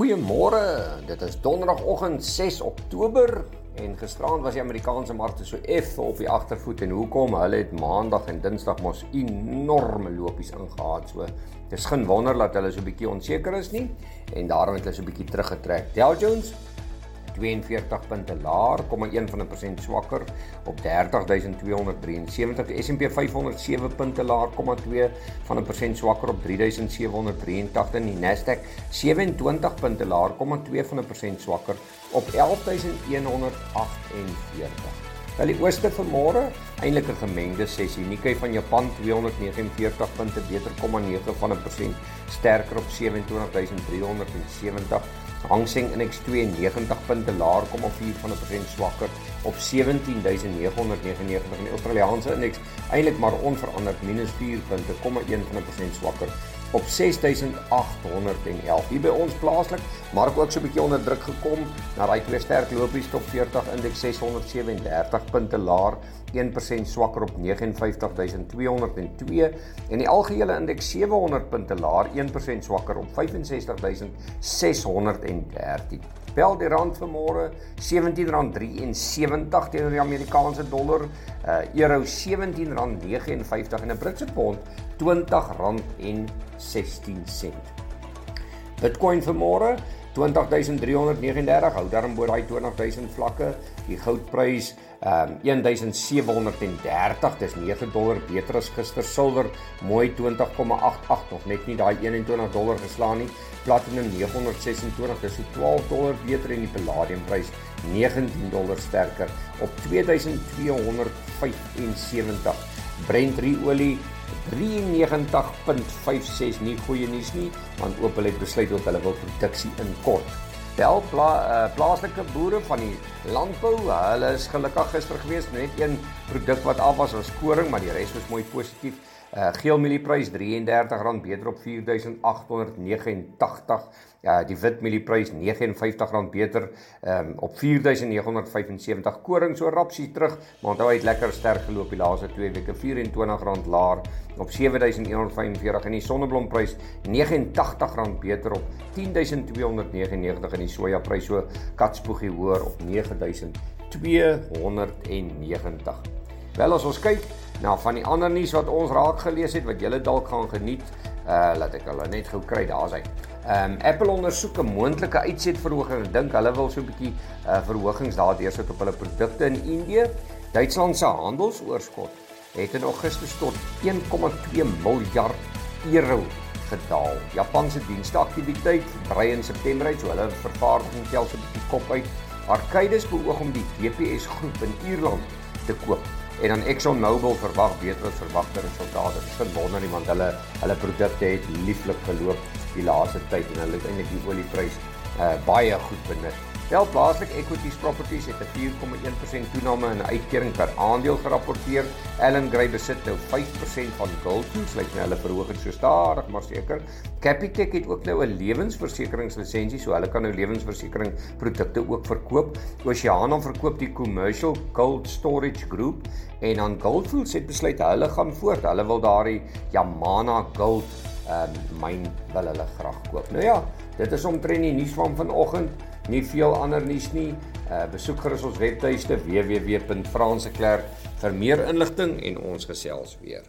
Goeiemôre. Dit is donderdagoggend 6 Oktober en gisterand was die Amerikaanse markte so effe op die agtervoet en hoekom? Hulle het maandag en dinsdag mos enorme lopies ingehaal. So dis geen wonder dat hulle so 'n bietjie onseker is nie en daarom het hulle so 'n bietjie teruggetrek. Dow Jones 42 punte laer, 0,1 van 'n persent swakker op 30273. Die S&P 500 7 punte laer, 0,2 van 'n persent swakker op 3783 en die Nasdaq 27 punte laer, 0,2 van 'n persent swakker op 11148. Wel die ooste vanmôre eintlik 'n gemengde sessie. Nikkei van Japan 249 punte beter, 0,9 van 'n persent sterker op 27370. Hang Seng Index 92 punte laer, 0,4 van 'n persent swakker op 17999 en die Australiese indeks eintlik maar onveranderd minus 4 punte, 0,1 van 'n persent swakker op 6811. Hier by ons plaaslik, maar ook so 'n bietjie onder druk gekom na daai twee sterk lopies top 40 indeks 637 punte laer, 1% swakker op 59202 en die algehele indeks 700 punte laer, 1% swakker op 65613. Bel die rand vanmôre R17.73 teenoor die Amerikaanse dollar, uh euro R17.59 en 'n Britse pond R20.16. Bitcoin vanmôre 20339 hou daarom bo daai 20000 vlakke. Die goudprys ehm um, 1730, dis 9 dollar beter as gister. Silwer mooi 20,88 nog net nie daai 21 dollar geslaan nie. Platinum 926, dis so 12 dollar beter en die palladiumprys 19 dollar sterker op 2275. Brent olie 93.56 nie goeie nuus nie want Opel het besluit dat hulle wil produksie inkort. Bel pla, uh, plaaslike boere van die landbou, hulle is gelukkig gister gewees met net een produk wat af was as koring, maar die res was mooi positief. Uh geel mielieprys R33 beter op 4889. Ja, die wit mielieprys R59 beter um, op 4975. Koring so rapsie terug, maar onthou hy het lekker sterk geloop die laaste 2 weke R24 laer op 7145 en die sonneblomprys R89 beter op 10299 en die sojaprys so katspoegie hoër op 9290. Wel as ons kyk Nou van die ander nuus wat ons raak gelees het wat julle dalk gaan geniet, uh laat ek hulle net gou kry daar's hy. Ehm um, Apple ondersoek 'n moontlike uitsetverhoging. Ek dink hulle wil so 'n bietjie uh verhogings daardeur sit op hulle produkte in Indië. Duitsland se handelsoorskot het in Augustus tot 1,2 miljard euro gedaal. Japan se dienste aktiwiteit brei in September uit, so hulle vervaardiging tel so 'n bietjie kop uit. Arcadis beoog om die DPS groep in Ierland te koop en dan ExxonMobil verwag beter as verwagte resultate. Dit is wonder nie want hulle hulle produkte het lieflik geloop die laaste tyd en hulle het eintlik die olieprys uh, baie goed benut. Wel plaaslik equities properties het 'n 4,1% toename in uitkering per aandeel gerapporteer. Allen Gray besit nou 5% van Goldfields, lyk my hulle verhoog dit so stadig maar seker. Capitec het ook nou 'n lewensversekeringslisensie, so hulle kan nou lewensversekering produkte ook verkoop. Oceana verkoop die Commercial Gold Storage Group en dan Goldfields het besluit hulle gaan voort. Hulle wil daardie Yamana Gold ehm um, myn wil hulle graag koop. Nou ja, dit is omtrent die nuus van vanoggend nie veel ander nuus nie. Uh besoek gerus ons webtuiste www.franseklerk vir meer inligting en ons gesels weer.